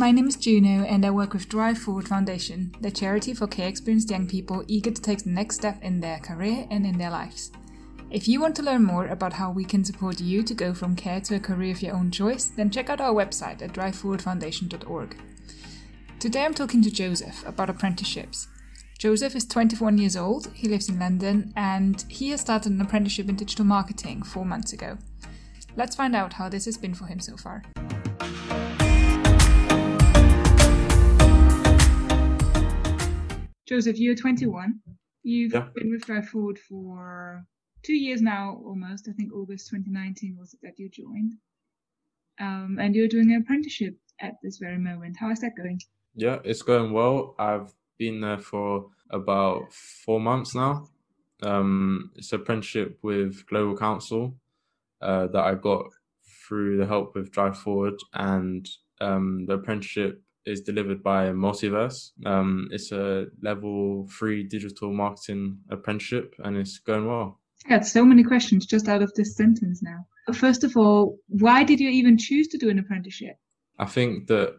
my name is Juno and I work with Drive Forward Foundation, the charity for care experienced young people eager to take the next step in their career and in their lives. If you want to learn more about how we can support you to go from care to a career of your own choice, then check out our website at driveforwardfoundation.org. Today I'm talking to Joseph about apprenticeships. Joseph is 21 years old, he lives in London, and he has started an apprenticeship in digital marketing four months ago. Let's find out how this has been for him so far. Joseph, you're 21. You've Yeah. been with Drive Forward for two years now, almost. I think August 2019 was it that you joined. Um, and you're doing an apprenticeship at this very moment. How is that going? Yeah, it's going well. I've been there for about four months now. Um, it's an apprenticeship with Global Counsel uh, that I got through the help with Drive Forward, and um, the apprenticeship is delivered by Multiverse. Um, it's a level three digital marketing apprenticeship, and it's going well. I got so many questions just out of this sentence now. First of all, why did you even choose to do an apprenticeship? I think that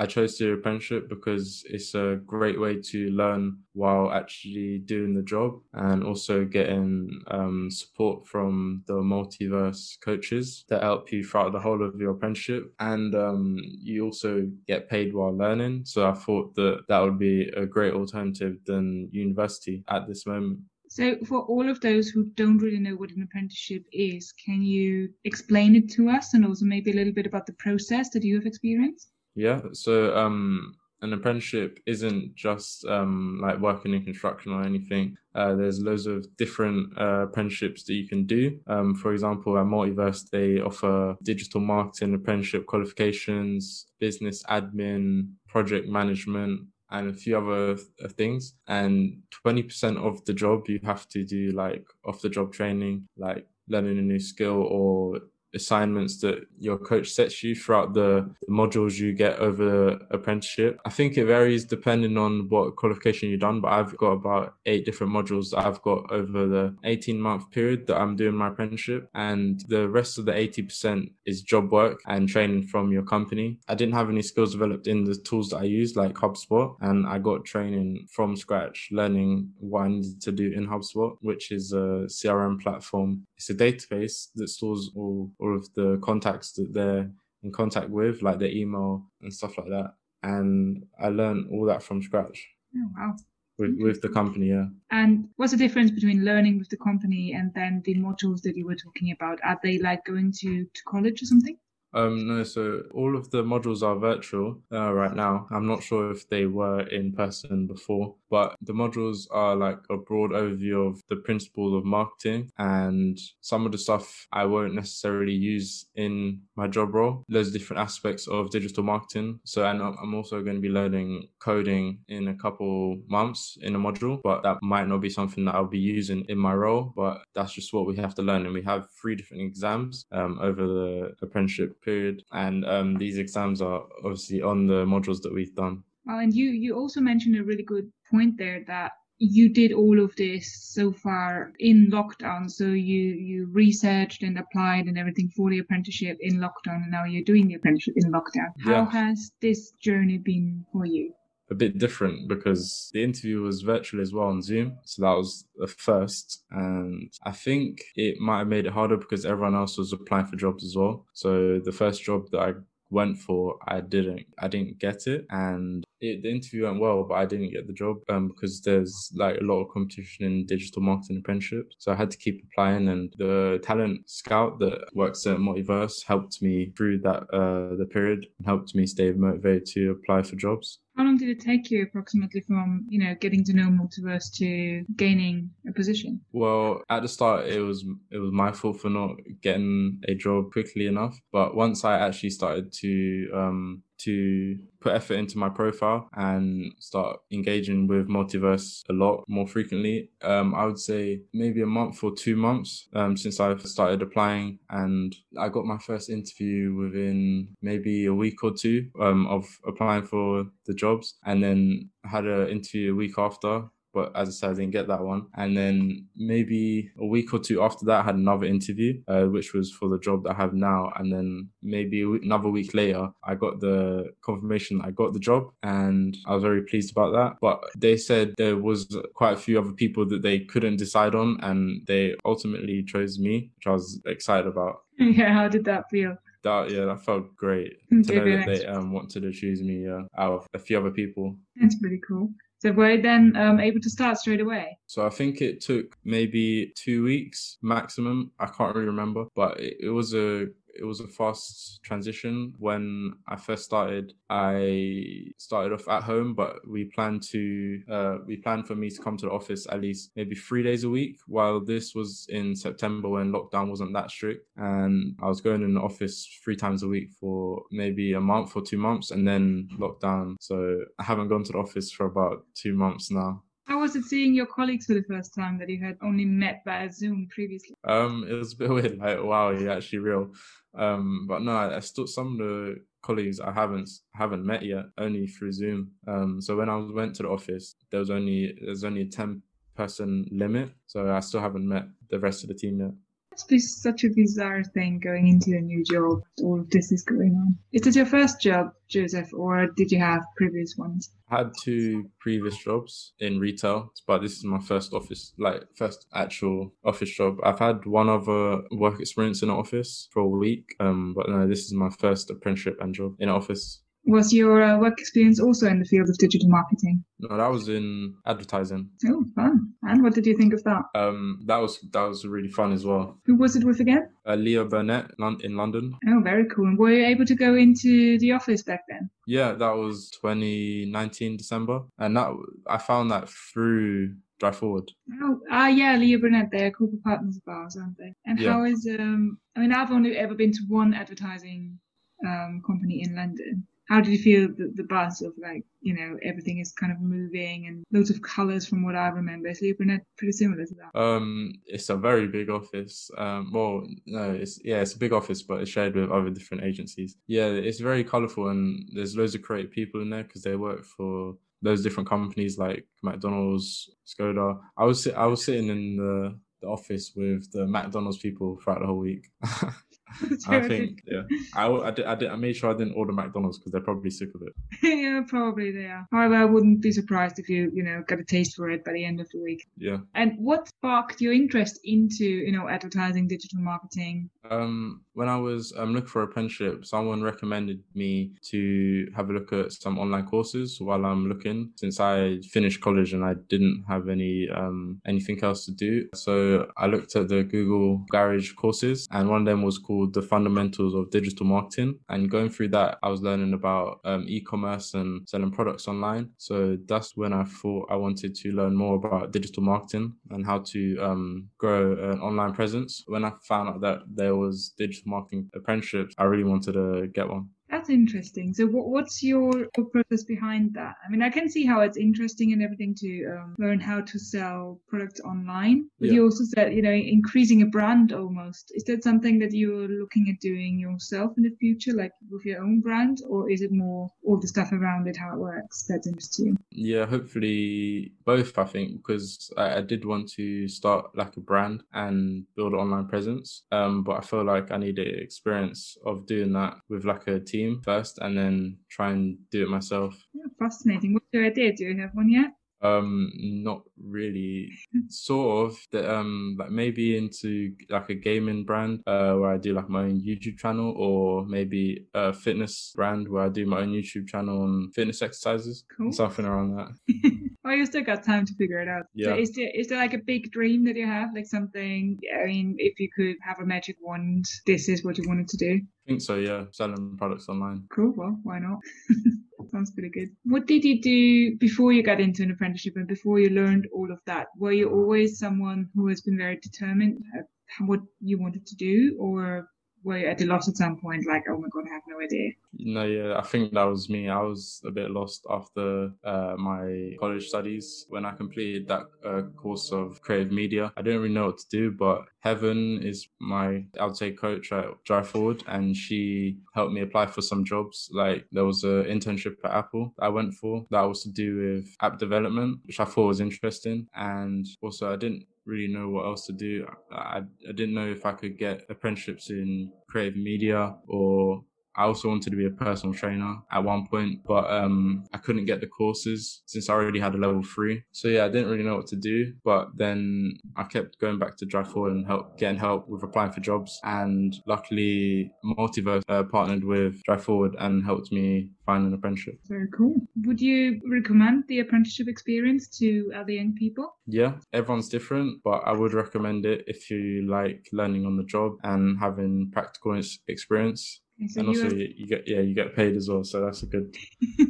I chose to apprenticeship because it's a great way to learn while actually doing the job and also getting um, support from the multiverse coaches that help you throughout the whole of your apprenticeship. And um, you also get paid while learning. So I thought that that would be a great alternative than university at this moment. So, for all of those who don't really know what an apprenticeship is, can you explain it to us and also maybe a little bit about the process that you have experienced? Yeah, so um, an apprenticeship isn't just um, like working in construction or anything. Uh, there's loads of different uh, apprenticeships that you can do. Um, for example, at Multiverse, they offer digital marketing apprenticeship qualifications, business admin, project management, and a few other th- things. And 20% of the job, you have to do like off the job training, like learning a new skill or assignments that your coach sets you throughout the, modules you get over apprenticeship. I think it varies depending on what qualification you've done, but I've got about eight different modules that I've got over the 18 month period that I'm doing my apprenticeship. And the rest of the 80% is job work and training from your company. I didn't have any skills developed in the tools that I use, like HubSpot, and I got training from scratch, learning what I needed to do in HubSpot, which is a CRM platform. It's a database that stores all all of the contacts that they're in contact with, like their email and stuff like that. And I learned all that from scratch Oh, wow. with, with the company. Yeah. And what's the difference between learning with the company and then the modules that you were talking about? Are they like going to, to college or something? Um, no, so all of the modules are virtual uh, right now. I'm not sure if they were in person before, but the modules are like a broad overview of the principles of marketing and some of the stuff I won't necessarily use in my job role. There's different aspects of digital marketing. So, and I'm also going to be learning coding in a couple months in a module, but that might not be something that I'll be using in my role, but that's just what we have to learn. And we have three different exams um, over the apprenticeship period. And um, these exams are obviously on the modules that we've done. Well, and you, you also mentioned a really good point there that you did all of this so far in lockdown. So you, you researched and applied and everything for the apprenticeship in lockdown, and now you're doing the apprenticeship in lockdown. How Yeah. has this journey been for you? A bit different because the interview was virtual as well on Zoom. So that was the first. And I think it might have made it harder because everyone else was applying for jobs as well. So the first job that I went for, I didn't, I didn't get it. And it, the interview went well, but I didn't get the job um, because there's like a lot of competition in digital marketing apprenticeships. So I had to keep applying and the talent scout that works at Multiverse helped me through that, uh, the period and helped me stay motivated to apply for jobs. How long did it take you approximately from, you know, getting to know Multiverse to gaining a position? Well, at the start, it was it was my fault for not getting a job quickly enough. But once I actually started to um, to put effort into my profile and start engaging with Multiverse a lot more frequently, um, I would say maybe a month or two months um, since I've started applying, and I got my first interview within maybe a week or two um, of applying for the jobs, and then had an interview a week after but as I said, I didn't get that one. And then maybe a week or two after that, I had another interview, uh, which was for the job that I have now. And then maybe another week later, I got the confirmation I got the job, and I was very pleased about that. But they said there was quite a few other people that they couldn't decide on, and they ultimately chose me, which I was excited about. Yeah, how did that feel? that yeah, that felt great to know that they um wanted to choose me uh, out of a few other people. That's pretty cool. So were you then um, able to start straight away? So I think it took maybe two weeks maximum. I can't really remember, but it, it was a it was a fast transition. When I first started, I started off at home, but we planned to uh, we planned for me to come to the office at least maybe three days a week. While this was in September when lockdown wasn't that strict, and I was going in the office three times a week for maybe a month or two months, and then lockdown. So I haven't gone to the office for about two months now. How was it seeing your colleagues for the first time that you had only met via Zoom previously? Um, it was a bit weird. Like, wow, you're actually real. Um, but no, I, I still some of the colleagues I haven't haven't met yet, only through Zoom. Um, so when I went to the office, there was only there's only a ten person limit, so I still haven't met the rest of the team yet. It's be such a bizarre thing going into a new job. All of this is going on. Is this your first job, Joseph, or did you have previous ones? I had two previous jobs in retail, but this is my first office, like first actual office job. I've had one other work experience in an office for a week, um, but no, this is my first apprenticeship and job in an office. Was your uh, work experience also in the field of digital marketing? No, that was in advertising. Oh, fun! And what did you think of that? Um, that was that was really fun as well. Who was it with again? Uh, Leo Burnett in London. Oh, very cool. And were you able to go into the office back then? Yeah, that was 2019 December, and that I found that through Drive Forward. Oh, ah, yeah, Leo Burnett, they're corporate partners of ours, aren't they? And Yeah. how is um? I mean, I've only ever been to one advertising um company in London. How did you feel the, the buzz of like you know everything is kind of moving and loads of colours from what I remember? Leo Burnett pretty similar to that? Um, it's a very big office. Um, well, no, it's yeah, it's a big office, but it's shared with other different agencies. Yeah, it's very colourful, and there's loads of creative people in there because they work for those different companies like McDonald's, Skoda. I was I was sitting in the the office with the McDonald's people throughout the whole week. I think yeah, I, I, did, I did I made sure I didn't order McDonald's because they're probably sick of it. yeah, probably they are. However, I wouldn't be surprised if you you know got a taste for it by the end of the week. Yeah. And what sparked your interest into you know advertising, digital marketing? Um, when I was um, looking for a apprenticeship, someone recommended me to have a look at some online courses while I'm looking, since I finished college and I didn't have any um, anything else to do. So I looked at the Google Garage courses, and one of them was called The Fundamentals of Digital Marketing. And going through that, I was learning about um, e-commerce and selling products online. So that's when I thought I wanted to learn more about digital marketing and how to um, grow an online presence. When I found out that there was digital marketing apprenticeships, I really wanted to get one. That's interesting. So, what, what's your process behind that? I mean, I can see how it's interesting and everything to um, learn how to sell products online. But Yeah. you also said, you know, increasing a brand almost. Is that something that you're looking at doing yourself in the future, like with your own brand, or is it more all the stuff around it, how it works? That's interesting. Yeah, hopefully both, I think, because I, I did want to start like a brand and build an online presence. Um, but I feel like I need the experience of doing that with like a team first and then try and do it myself. Yeah, fascinating. What's your idea? Do you have one yet? Um, not really. Sort of. The, um, like maybe into like a gaming brand, uh, where I do like my own YouTube channel, or maybe a fitness brand where I do my own YouTube channel on fitness exercises, Cool. something around that. Oh, you still got time to figure it out. So Yeah. is there is there like a big dream that you have, like something? I mean, if you could have a magic wand, this is what you wanted to do. I think so. Yeah, selling products online. Cool. Well, why not? Sounds pretty good. What did you do before you got into an apprenticeship and before you learned all of that? Were you always someone who has been very determined at what you wanted to do, or were you at a loss at some point, like, oh my god, I have no idea? No, yeah, I think that was me. I was a bit lost after uh, my college studies when I completed that uh, course of creative media. I didn't really know what to do, but Heaven is my, I say, coach at Drive Forward, and she helped me apply for some jobs. Like there was an internship at Apple I went for that was to do with app development, which I thought was interesting, and also I didn't really know what else to do. I, I didn't know if I could get apprenticeships in creative media or I also wanted to be a personal trainer at one point, but um, I couldn't get the courses since I already had a level three. So yeah, I didn't really know what to do. But then I kept going back to Drive Forward and help getting help with applying for jobs. And luckily, Multiverse uh, partnered with Drive Forward and helped me find an apprenticeship. Very cool. Would you recommend the apprenticeship experience to other young people? Yeah, everyone's different, but I would recommend it if you like learning on the job and having practical experience so and also have... you, get yeah you get paid as well, so that's a good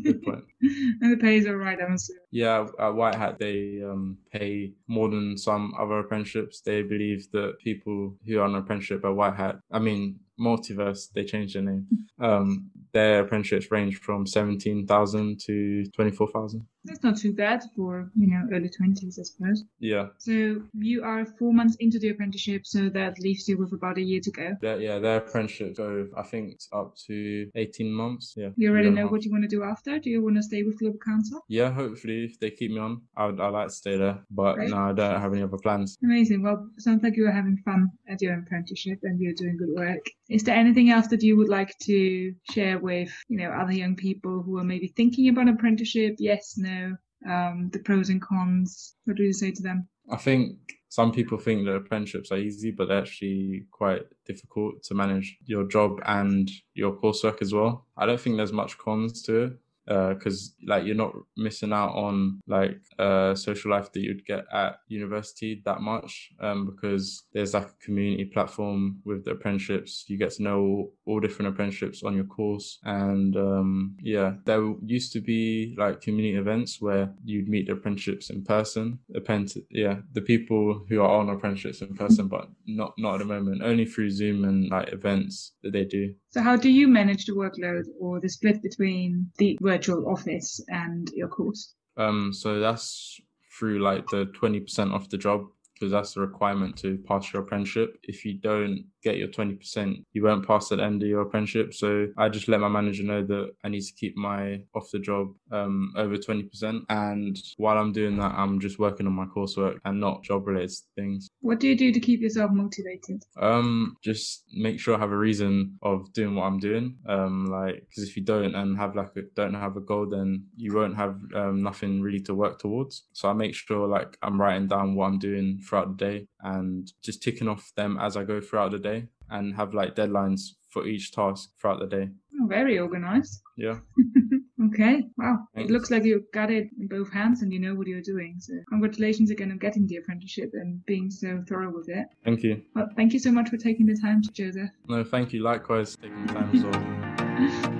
good point. and the pay is alright, I'm assuming. Yeah, at White Hat they um, pay more than some other apprenticeships. They believe that people who are on apprenticeship at White Hat, I mean Multiverse, they changed their name. Um, their apprenticeships range from seventeen thousand to twenty four thousand. That's not too bad for you know early twenties, I suppose. Yeah. So you are four months into the apprenticeship, so that leaves you with about a year to go. Yeah, yeah. Their apprenticeship go, I think, up to eighteen months. Yeah. You already know what you want to do after. Do you want to stay with Global Counsel? Yeah, hopefully, if they keep me on, I'd I like to stay there. But Great. no, I don't have any other plans. Amazing. Well, sounds like you are having fun at your apprenticeship and you're doing good work. Is there anything else that you would like to share with you know other young people who are maybe thinking about apprenticeship? Yes, no know um, the pros and cons? What do you say to them? I think some people think that apprenticeships are easy, but they're actually quite difficult to manage your job and your coursework as well. I don't think there's much cons to it because uh, like you're not missing out on like uh, social life that you'd get at university that much um, because there's like a community platform with the apprenticeships. You get to know all, different apprenticeships on your course. And um, yeah there used to be like community events where you'd meet the apprenticeships in person. Appent- yeah the people who are on apprenticeships in person but not not at the moment. Only through zoom and like events that they do. So how do you manage the workload or the split between the virtual office and your course? Um, so that's through like the 20% off the job because that's the requirement to pass your apprenticeship. If you don't get your 20%, you won't pass at the end of your apprenticeship. So I just let my manager know that I need to keep my off the job um, over 20%. And while I'm doing that, I'm just working on my coursework and not job related things. What do you do to keep yourself motivated? Um, just make sure I have a reason of doing what I'm doing. Um, like, because if you don't and have like a, don't have a goal, then you won't have um, nothing really to work towards. So I make sure like I'm writing down what I'm doing throughout the day and just ticking off them as I go throughout the day and have like deadlines for each task throughout the day. Oh, very organized. Yeah. okay. Wow. Thanks. It looks like you got it in both hands and you know what you're doing. So congratulations again on getting the apprenticeship and being so thorough with it. Thank you. Well, thank you so much for taking the time, Joseph. No, thank you. Likewise, taking the time as well.